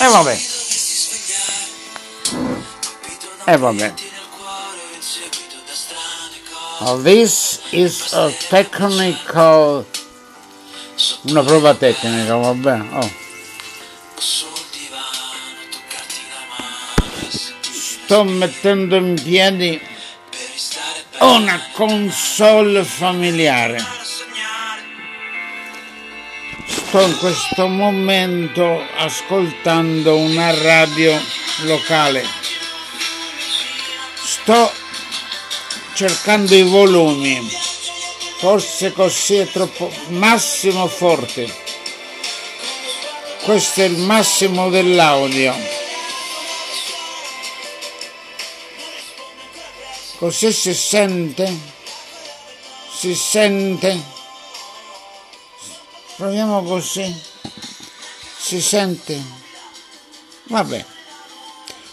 E vabbè. E vabbè. Oh, this is a technical una prova tecnica, va bene. Oh. Sto mettendo in piedi una console familiare. Sto in questo momento ascoltando una radio locale. Sto cercando i volumi. Forse così è troppo massimo forte. Questo è il massimo dell'audio. Così si sente? Si sente? Proviamo così. Si sente? Vabbè.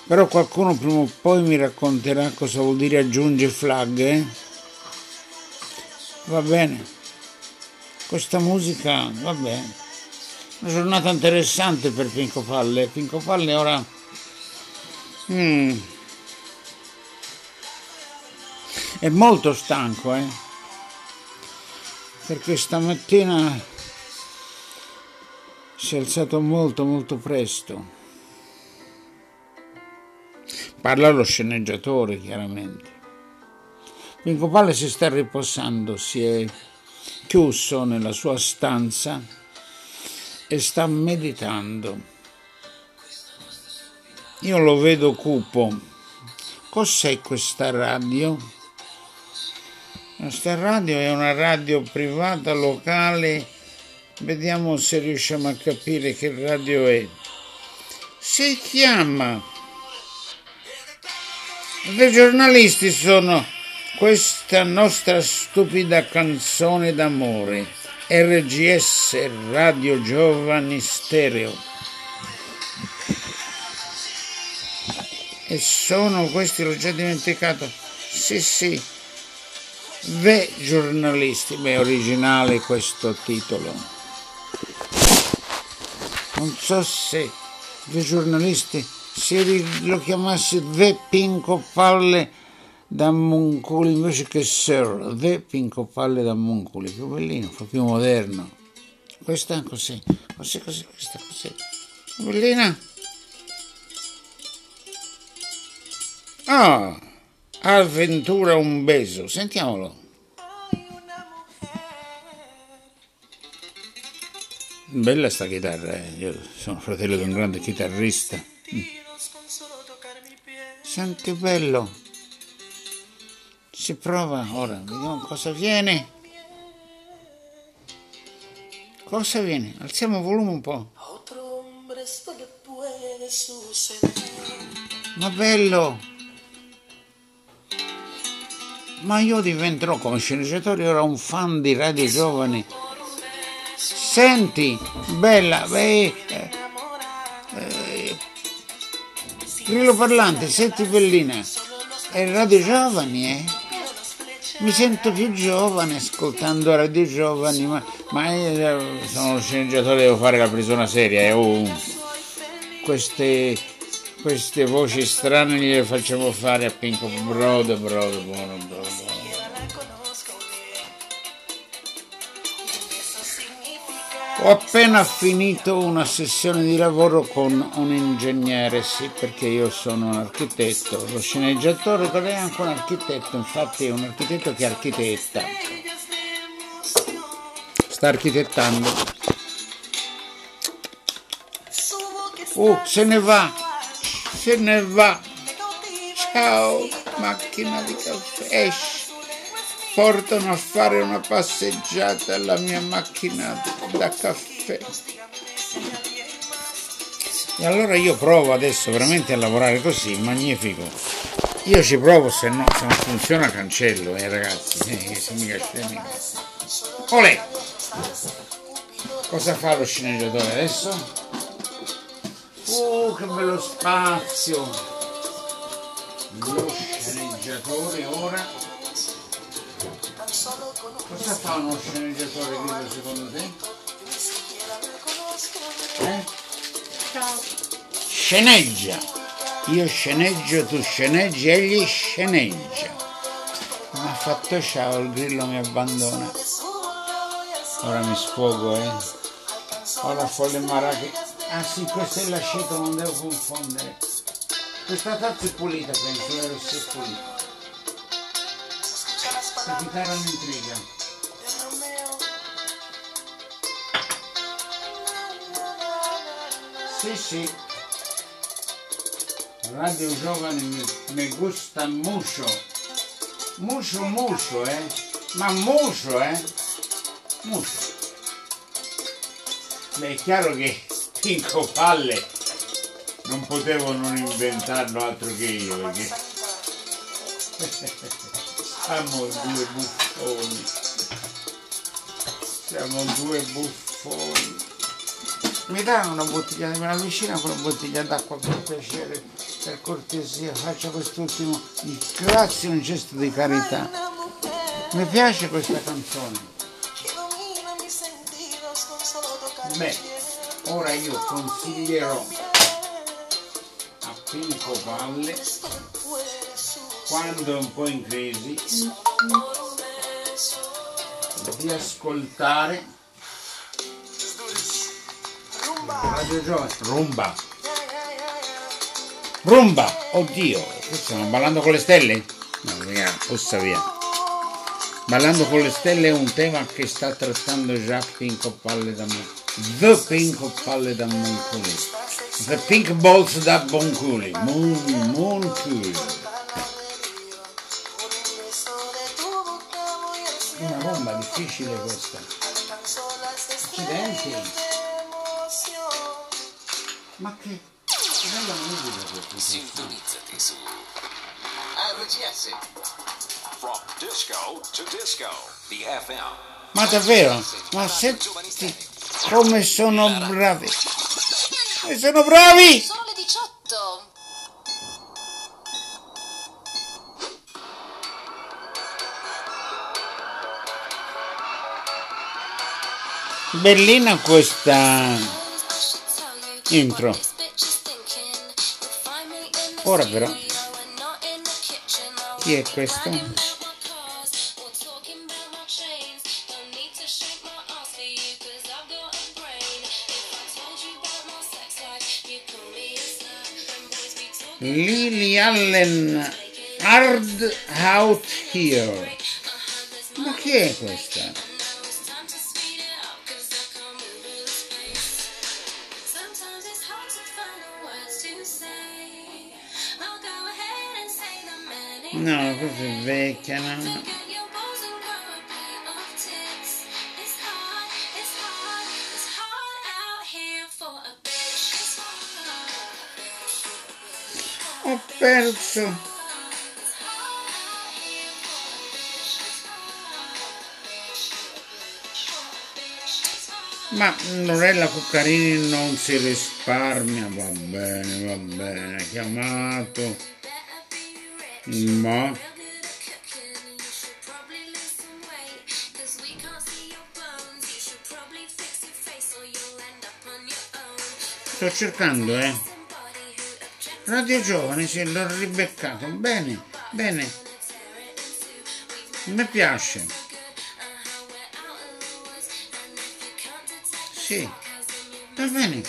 Però qualcuno prima o poi mi racconterà cosa vuol dire aggiunge flag, eh? Va bene. Questa musica, va bene. Una giornata interessante per Pinco Palle. Pinco Palle ora... Mm. È molto stanco, eh? Perché stamattina si è alzato molto molto presto. Parla lo sceneggiatore chiaramente. Pinco Palle si sta riposando, si è chiuso nella sua stanza e sta meditando. Io lo vedo cupo. Cos'è questa radio? Questa radio è una radio privata locale Vediamo se riusciamo a capire che radio è. Si chiama. I giornalisti sono questa nostra stupida canzone d'amore. RGS Radio Giovani Stereo. E sono questi, l'ho già dimenticato. Sì, sì. The giornalisti. Beh, originale questo titolo non so se i giornalisti se lo chiamassi The Pinco Palle da Monculi invece che Sir The Pinco Palle da Monculi più bellino, più moderno. Questa è così così così questa così. Bellina? Ah avventura un beso sentiamolo Bella sta chitarra, eh. io sono fratello di un grande chitarrista. Senti bello. Si prova ora, vediamo cosa viene. Cosa viene? Alziamo il volume un po'. Ma bello! Ma io diventerò come sceneggiatore ora un fan di Radio Giovani Senti, bella, beh, eh, eh, grillo parlante, senti bellina, è Radio Giovani, eh? Mi sento più giovane ascoltando Radio Giovani, ma, ma io sono uno sceneggiatore, devo fare la presa seria, eh? oh, queste, queste voci strane le facciamo fare a Pinco Brodo, Brodo, Brodo, Brodo. Ho appena finito una sessione di lavoro con un ingegnere, sì, perché io sono un architetto, lo sceneggiatore, però è anche un architetto, infatti è un architetto che architetta. Sta architettando. Oh, se ne va, se ne va. Ciao, macchina di caffè, esci portano a fare una passeggiata alla mia macchina da caffè. E allora io provo adesso veramente a lavorare così, magnifico. Io ci provo, se no, se non funziona cancello, eh ragazzi, eh, se mica scemi. Olè! Cosa fa lo sceneggiatore adesso? Oh, che bello spazio! Lo sceneggiatore ora Cosa fa uno sceneggiatore video secondo te? Eh? Sceneggia. Io sceneggio, tu sceneggi, egli sceneggia. Mi ha fatto ciao, il grillo mi abbandona. Ora mi sfogo, eh. Ora folle marache. Ah sì, questo è l'aceto, non devo confondere. Questa tazza è pulita, penso, vero? Se è pulita. La chitarra mi intriga. Sì, sì. Radio Giovane mi, mi gusta mucho. Mucho, mucho, eh. Ma mucho, eh. Mucho. Beh, è chiaro che Pinco Palle non potevo non inventarlo altro che io, perché siamo due buffoni. Siamo due buffoni. Mi dà una bottiglia, me la vicina con una bottiglia d'acqua per piacere, per cortesia, faccia quest'ultimo, grazie, un gesto di carità. Mi piace questa canzone. Beh, ora io consiglierò a Pinco Palle, quando è un po' in crisi, di ascoltare Radio Giovane, rumba. Rumba, oddio, stiamo ballando con le stelle? No, via, possa via. Ballando con le stelle è un tema che sta trattando già Pinco Palle da Monculi. The Pinco Palle da Monculi. The Pink Balls da Bonculi. Mon, Monculi. Una bomba difficile questa. Accidenti. Ma che bella musica questa. Sintonizzati su RGS. From disco to disco, the FM. Ma davvero? Ma senti come sono bravi. E sono bravi! Sono le 18. Bellina questa intro. Ora però, chi è questo? Lily Allen Hard Out Here. Ma chi è questa? No, questa è vecchia, no? Ho perso. Ma Lorella Cuccarini non si risparmia, va bene, va bene, chiamato ma sto cercando eh. Radio Giovane se l'ho ribeccato. Bene bene. Mi piace. Sì. Va bene.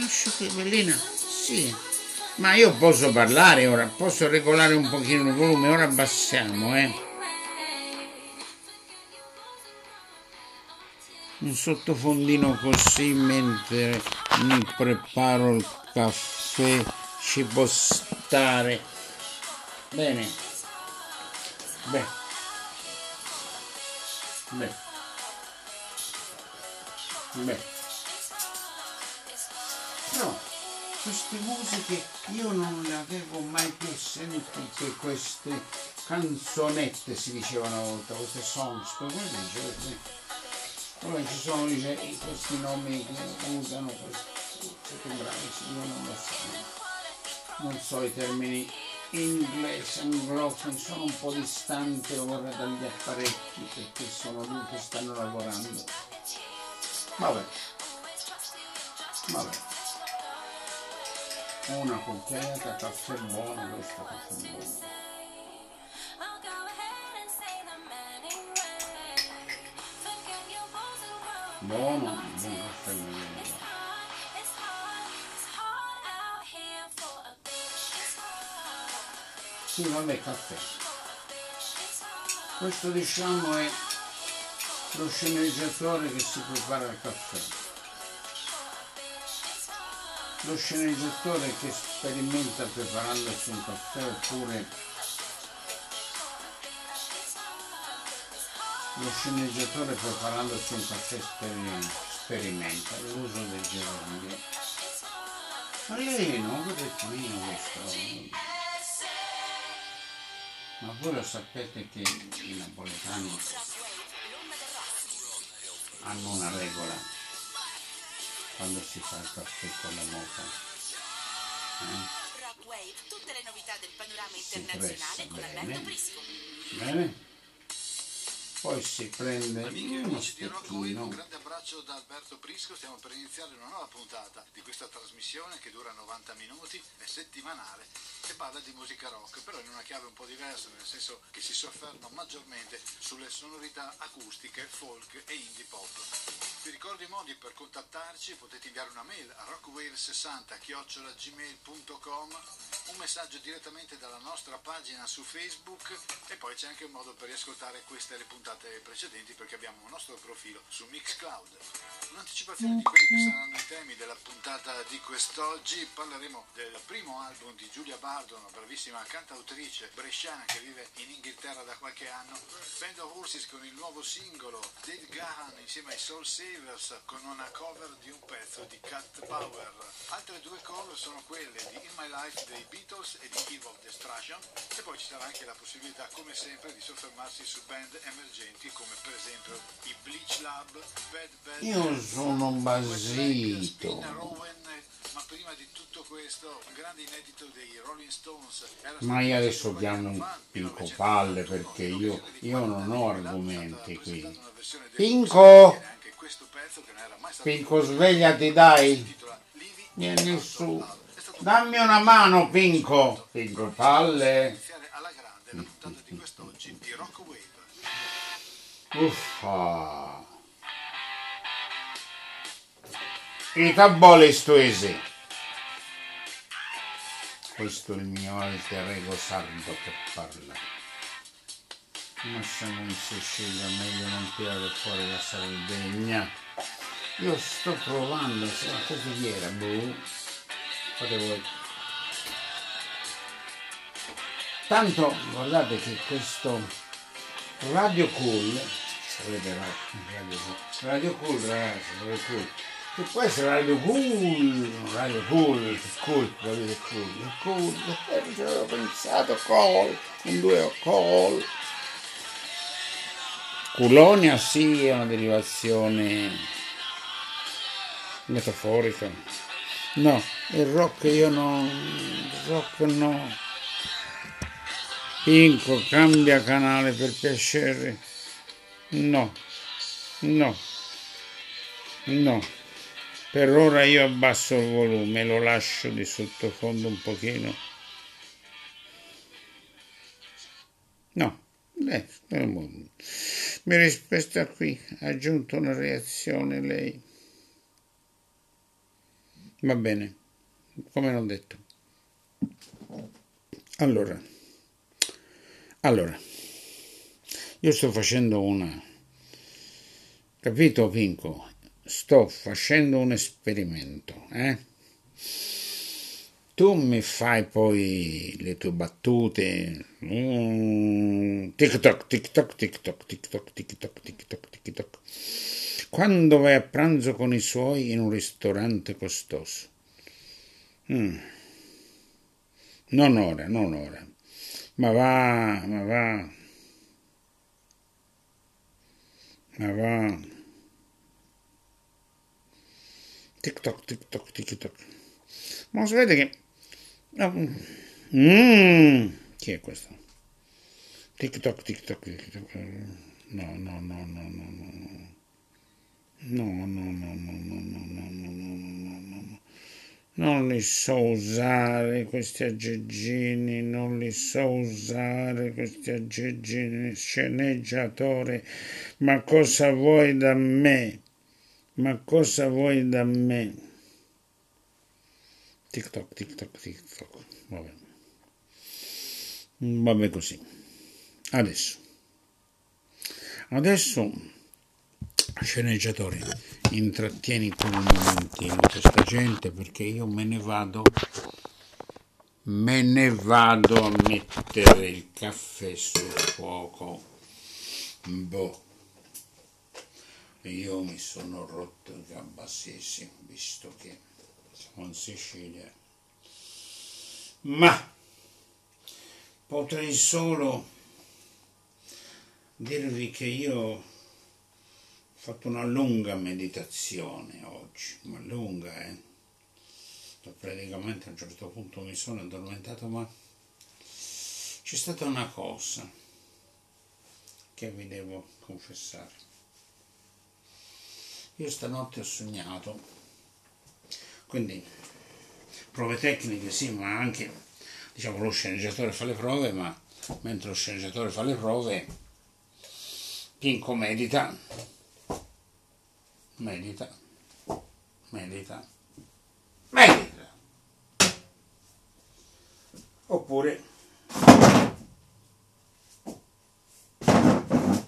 Lascio qui bellina. Sì ma io posso parlare ora, posso regolare un pochino il volume, ora abbassiamo, eh. Un sottofondino così mentre mi preparo il caffè ci può stare. Bene. Beh. Beh. Beh. Queste musiche io non le avevo mai più sentite, queste canzonette si dicevano una volta, queste songs, come si dice? Poi ci sono dice, questi nomi che usano, questi, bravi, io non lo so, non so i termini inglese, anglofoni, sono un po' distante ora dagli apparecchi perché sono lì che stanno lavorando. Vabbè, vabbè. Una cucchiaiata caffè buono questo caffè buono. Buono buon caffè buono sì vabbè caffè questo diciamo è lo sceneggiatore che si prepara il caffè lo sceneggiatore che sperimenta preparandosi un caffè oppure lo sceneggiatore preparandosi un caffè sperimenta l'uso del gerundio lei non pochettino questo. Ma voi lo sapete che i napoletani hanno una regola quando si fa il caffè con la moca. Eh? Rockwave, tutte le novità del panorama internazionale con Alberto Prisco. Bene. Poi si prende Amiche e uno amici di Rockwave, un stecchino. grande abbraccio da Alberto Prisco. Stiamo per iniziare una nuova puntata di questa trasmissione che dura 90 minuti, è settimanale e parla di musica rock, però in una chiave un po' diversa, nel senso che si sofferma maggiormente sulle sonorità acustiche, folk e indie pop. Vi ricordo i modi per contattarci, potete inviare una mail a rockwave60-gmail.com, un messaggio direttamente dalla nostra pagina su Facebook e poi c'è anche un modo per riascoltare queste le puntate precedenti perché abbiamo un nostro profilo su Mixcloud. Un'anticipazione di quelli che saranno i temi della puntata di quest'oggi, parleremo del primo album di Giulia Bardo, una bravissima cantautrice bresciana che vive in Inghilterra da qualche anno, Band of Horses con il nuovo singolo, Dave Gahan insieme ai Soul Savers con una cover di un pezzo di Cat Power. Altre due cover sono quelle di In My Life dei Beatles e di of Destruction e poi ci sarà anche la possibilità come sempre di soffermarsi su band emergenti come per esempio i Bleach Lab, Bad Bad Io sono basito. Ma prima di tutto questo un grande inedito dei Rolling Stones era Ma io adesso chiamo un Pinco Palle perché io, io non ho argomenti qui. Pinco! Pinco svegliati dai! Vieni su! Dammi una mano Pinco! Pinco Palle! iniziare alla grande la puntata di quest'oggi di Rock Wave. Uffa! I tabole stuesi! Questo è il mio alter ego sardo che parla. Ma siamo in Sicilia, meglio non tirare fuori la Sardegna. Io sto provando, se la cotigliera, boh. Fate voi. Tanto guardate che questo Radio Cool, sapete ra- Radio Cool, Radio Cool ragazzi, Radio Cool, che può essere Radio Cool, Radio Cool, cool, volete cool, cool, eh, ci avevo pensato, call, con due call. Culonia sì, è una derivazione metaforica. No, il rock io no, il rock no. Pinco, cambia canale per piacere. No, no, no. Per ora io abbasso il volume, lo lascio di sottofondo un pochino. No, eh, eh, mi rispetta qui, ha aggiunto una reazione lei. Va bene, come l'ho detto. Allora, allora, io sto facendo una, capito Pinco? Sto facendo un esperimento, eh? Tu mi fai poi le tue battute, mm, TikTok, TikTok, TikTok, TikTok, TikTok, TikTok, TikTok. Quando vai a pranzo con i suoi in un ristorante costoso. Mm. Non ora, non ora. Ma va, ma va. Ma va. TikTok, TikTok, TikTok. Ma sapete che... Mm. Chi è questo? TikTok, TikTok, TikTok. No, no, no, no, no, no. No, no, no, no, no, no, no, no, no, no, no. non li so usare questi aggeggini, non li so usare questi aggeggini, sceneggiatore, ma cosa vuoi da me? Ma cosa vuoi da me? TikTok, TikTok, TikTok, vabbè. Vabbè così. Adesso. Adesso, sceneggiatore, intrattieni per un momentino questa gente perché io me ne vado, me ne vado a mettere il caffè sul fuoco. Boh. Io mi sono rotto il gambasesi, visto che siamo in Sicilia. Ma potrei solo dirvi che io ho fatto una lunga meditazione oggi, ma lunga, eh? Praticamente a un certo punto mi sono addormentato, ma c'è stata una cosa che vi devo confessare. Io stanotte ho sognato, quindi prove tecniche sì, ma anche diciamo lo sceneggiatore fa le prove, ma mentre lo sceneggiatore fa le prove, Pinco medita, medita, medita, medita. Oppure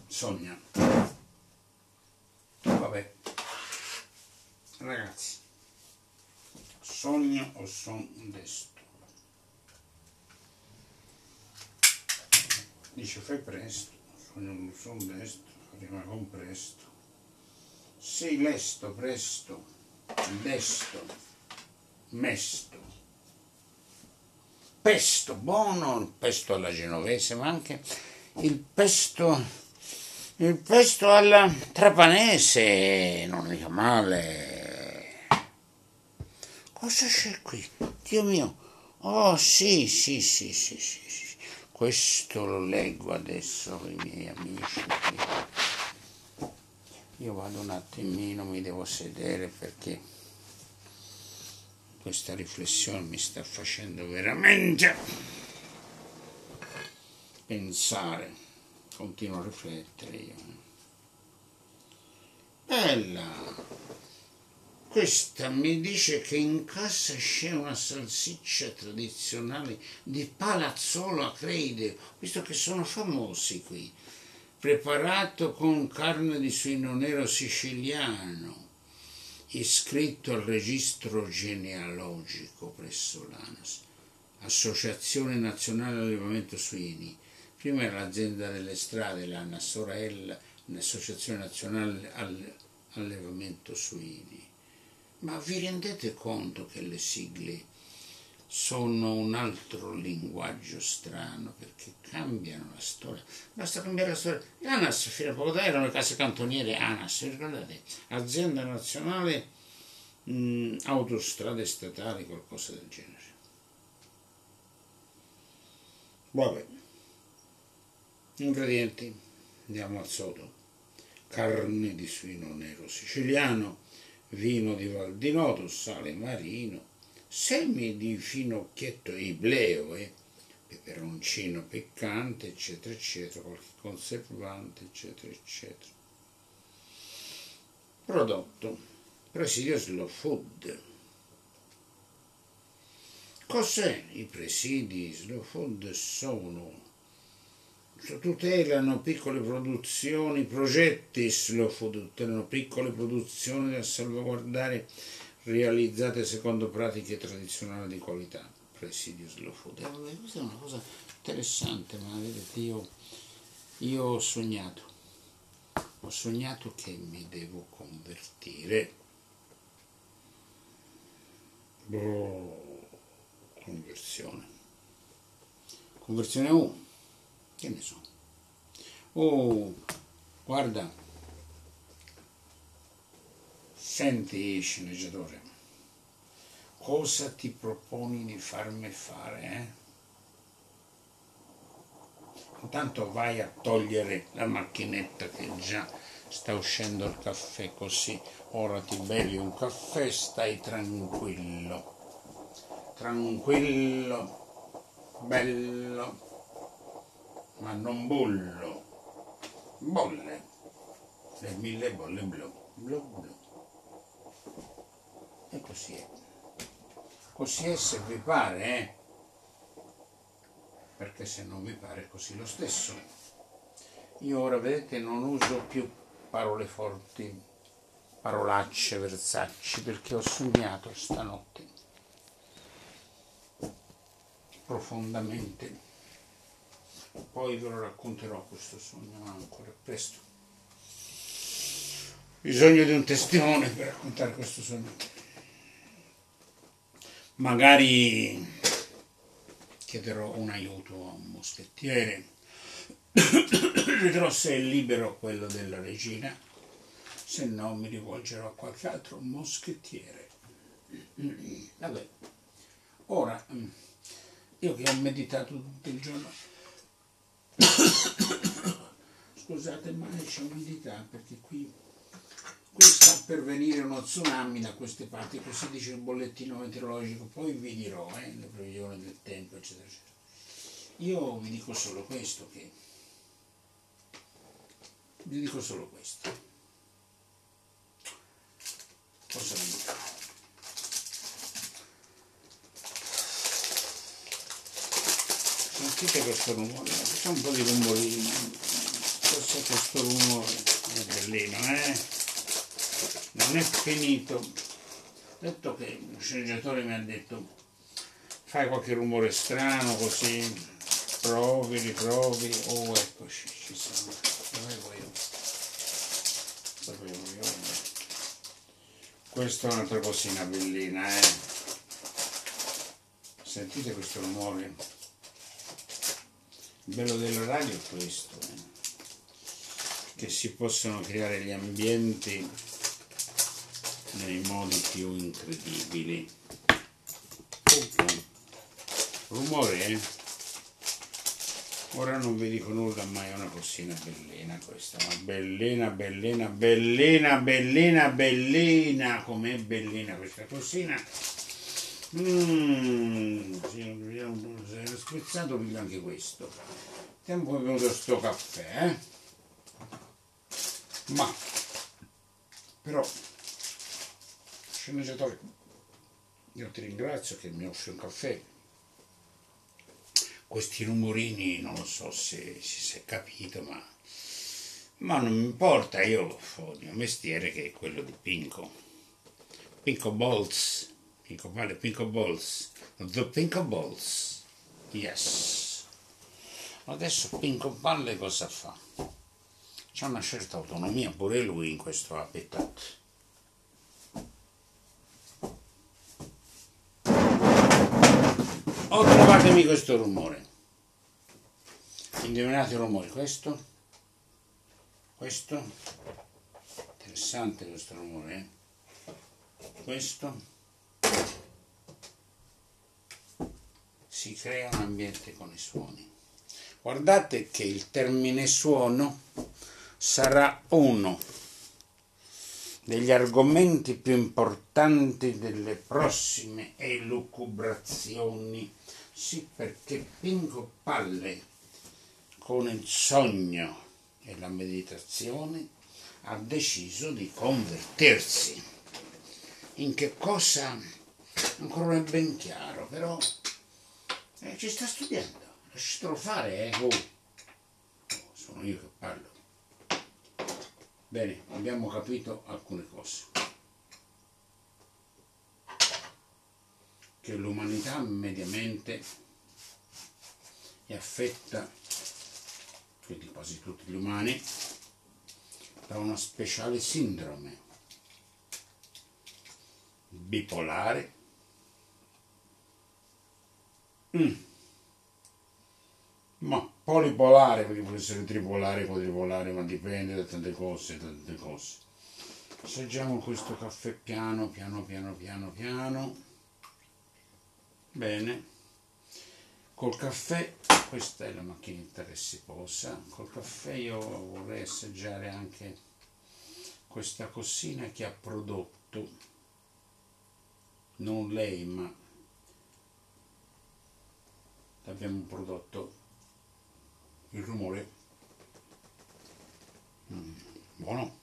sogna. Vabbè. Ragazzi, sogno o son desto? Dice fai presto, sogno o son desto, rima con presto. Sei lesto, presto, desto, mesto. Pesto, buono, il pesto alla genovese, ma anche il pesto il pesto alla trapanese, non mica male. Cosa c'è qui? Dio mio. Oh sì, sì, sì, sì, sì, sì. Questo lo leggo adesso con i miei amici. Io vado un attimino, mi devo sedere perché questa riflessione mi sta facendo veramente pensare continuo a riflettere io. Bella! Questa mi dice che in casa c'è una salsiccia tradizionale di Palazzolo a Creide, visto che sono famosi qui, preparato con carne di suino nero siciliano, iscritto al registro genealogico presso l'ANAS, Associazione Nazionale Allevamento Suini, Prima era l'azienda delle strade, l'ANA sorella, l'Associazione Nazionale Allevamento Suini. Ma vi rendete conto che le sigle sono un altro linguaggio strano perché cambiano la storia. Basta cambiare la storia. L'ANAS fino a poco tempo erano le case cantoniere ANAS, ricordate? Azienda nazionale mh, autostrade statali, qualcosa del genere. Vabbè. Ingredienti, andiamo al sodo, carne di suino nero siciliano, vino di Val sale marino, semi di finocchietto ibleo, eh, peperoncino piccante, eccetera, eccetera, qualche conservante, eccetera, eccetera. Prodotto, presidio slow food. Cos'è i presidi slow food? Sono tutelano piccole produzioni, progetti food, tutelano piccole produzioni da salvaguardare realizzate secondo pratiche tradizionali di qualità. Presidio slow food. Questa è una cosa interessante, ma vedete, io, io ho sognato, ho sognato che mi devo convertire. Boh, conversione. Conversione 1 che ne so. Oh, guarda, senti sceneggiatore, cosa ti proponi di farmi fare? Eh? Intanto vai a togliere la macchinetta che già sta uscendo il caffè così, ora ti bevi un caffè, stai tranquillo. tranquillo, bello, ma non bullo, bolle, le mille bolle blu, blu, blu. E così è. Così è se vi pare, eh? Perché se non vi pare così lo stesso. Io ora vedete non uso più parole forti, parolacce, versacci, perché ho sognato stanotte profondamente. Poi ve lo racconterò questo sogno, ancora presto. Bisogno di un testimone per raccontare questo sogno. Magari chiederò un aiuto a un moschettiere. Vedrò se è libero quello della regina, se no mi rivolgerò a qualche altro moschettiere. Vabbè, ora io che ho meditato tutto il giorno, scusate ma ho meditato perché qui, qui sta per venire uno tsunami da queste parti, così dice il bollettino meteorologico, poi vi dirò eh, le previsioni del tempo eccetera eccetera. Io vi dico solo questo che vi dico solo questo. Cosa vi Sentite questo rumore, c'è un po' di rumorino. Cos'è questo rumore? È bellino, eh? Non è finito. Detto che lo sceneggiatore mi ha detto fai qualche rumore strano così, provi, riprovi, oh eccoci, ci sono. Dove vuoi io? Dove vuoi io? Questa è un'altra cosina bellina, eh? Sentite questo rumore? Il bello della radio è questo, eh? che si possono creare gli ambienti nei modi più incredibili. Rumore, eh? Ora non vi dico nulla, ma è una cosina bellina questa, ma bellina, bellina, bellina, bellina, bellina, com'è bellina questa cosina. Mmm, se era spezzato piglio anche questo. Tempo è venuto sto caffè, eh? Ma, però, sceneggiatore, io ti ringrazio che mi offri un caffè. Questi rumorini non lo so se si è capito, ma, ma non mi importa, io ho il mio mestiere che è quello di Pinco. Pinco Balls Pinko Valley, Pinko Balls, The Pinko Balls, yes. Adesso Pinko Valle cosa fa? C'ha una certa autonomia pure lui in questo habitat. Oh, trovatemi questo rumore. Indovinate il rumore, questo? Questo? Interessante questo rumore, eh? Questo? Si crea un ambiente con i suoni. Guardate che il termine suono sarà uno degli argomenti più importanti delle prossime elucubrazioni. Sì, perché Pingo Palle con il sogno e la meditazione ha deciso di convertirsi. In che cosa? Ancora non è ben chiaro, però eh, ci sta studiando, lasciatelo fare, eh. Oh. Sono io che parlo. Bene, abbiamo capito alcune cose. Che l'umanità mediamente è affetta, quindi quasi tutti gli umani, da una speciale sindrome bipolare Mm. Ma polipolare, perché può essere tripolare, quadripolare, ma dipende da tante cose, da tante cose. Assaggiamo questo caffè piano, piano, piano, piano, piano. Bene. Col caffè, questa è la macchinetta che si posa, col caffè io vorrei assaggiare anche questa cosina che ha prodotto, non lei ma abbiamo prodotto il rumore. Mm, buono.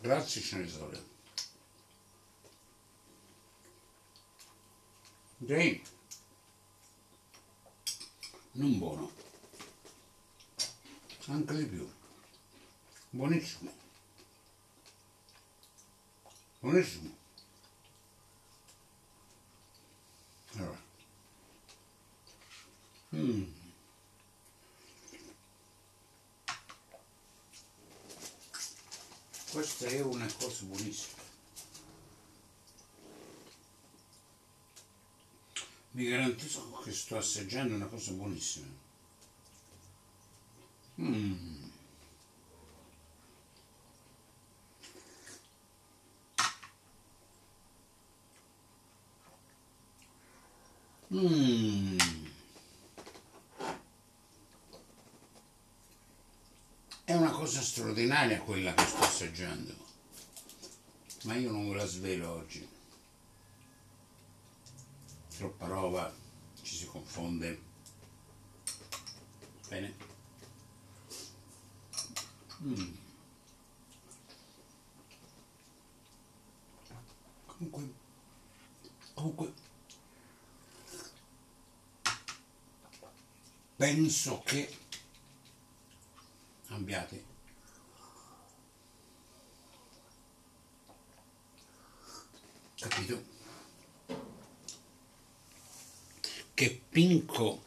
Grazie Cenesore Sì. non buono. Anche di più. Buonissimo. Buonissimo allora. Mm. È una cosa buonissima vi garantisco che sto assaggiando una cosa buonissima mm. Mm. È una cosa straordinaria quella che sto assaggiando, ma io non ve la svelo oggi. Troppa roba, ci si confonde. Bene. Mm. Comunque, comunque, penso che abbiate capito che Pinko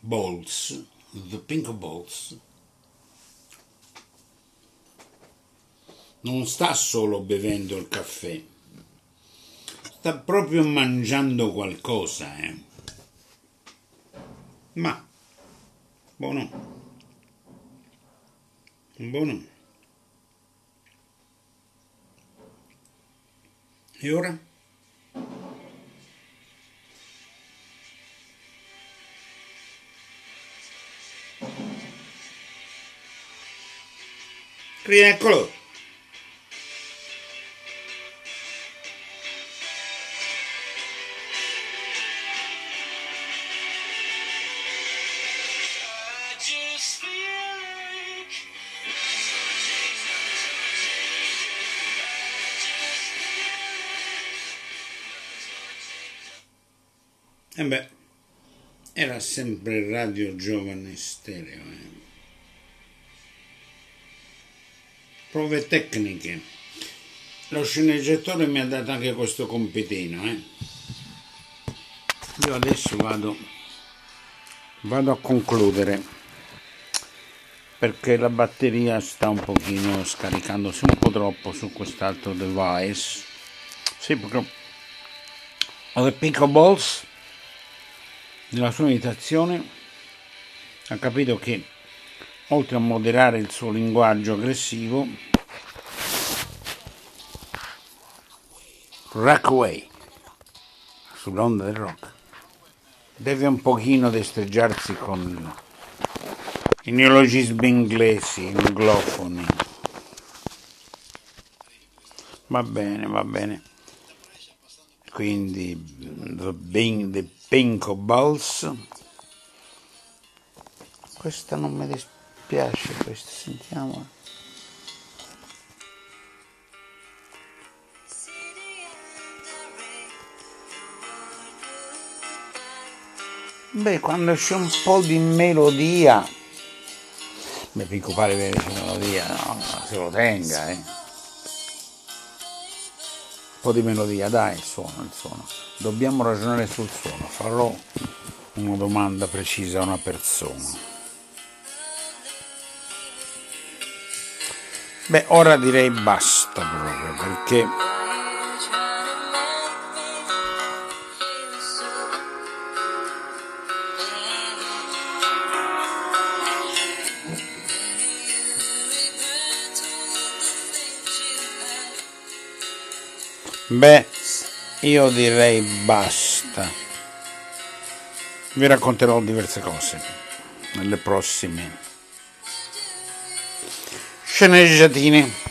Balls, The Pinko Balls, non sta solo bevendo il caffè, sta proprio mangiando qualcosa, eh. Ma, buono, buono. E ora? Rieccolo. Sempre Radio Giovane Stereo. eh. Prove tecniche. Lo sceneggiatore mi ha dato anche questo compitino. Eh. Io adesso vado, vado a concludere perché la batteria sta un pochino scaricandosi un po' troppo su quest'altro device. Sì, perché ho le pickleballs nella sua imitazione ha capito che oltre a moderare il suo linguaggio aggressivo Rockaway sull'onda del rock deve un pochino destreggiarsi con i neologismi inglesi, anglofoni. Va bene, va bene quindi The, Pinko Balls. Questa non mi dispiace questa sentiamo. Beh quando c'è un po' di melodia beh Pinko pare bene c'è melodia no, se lo tenga eh po' di melodia, dai, il suono, il suono. Dobbiamo ragionare sul suono. Farò una domanda precisa a una persona. Beh, ora direi basta proprio perché Beh, io direi basta. Vi racconterò diverse cose nelle prossime sceneggiatine.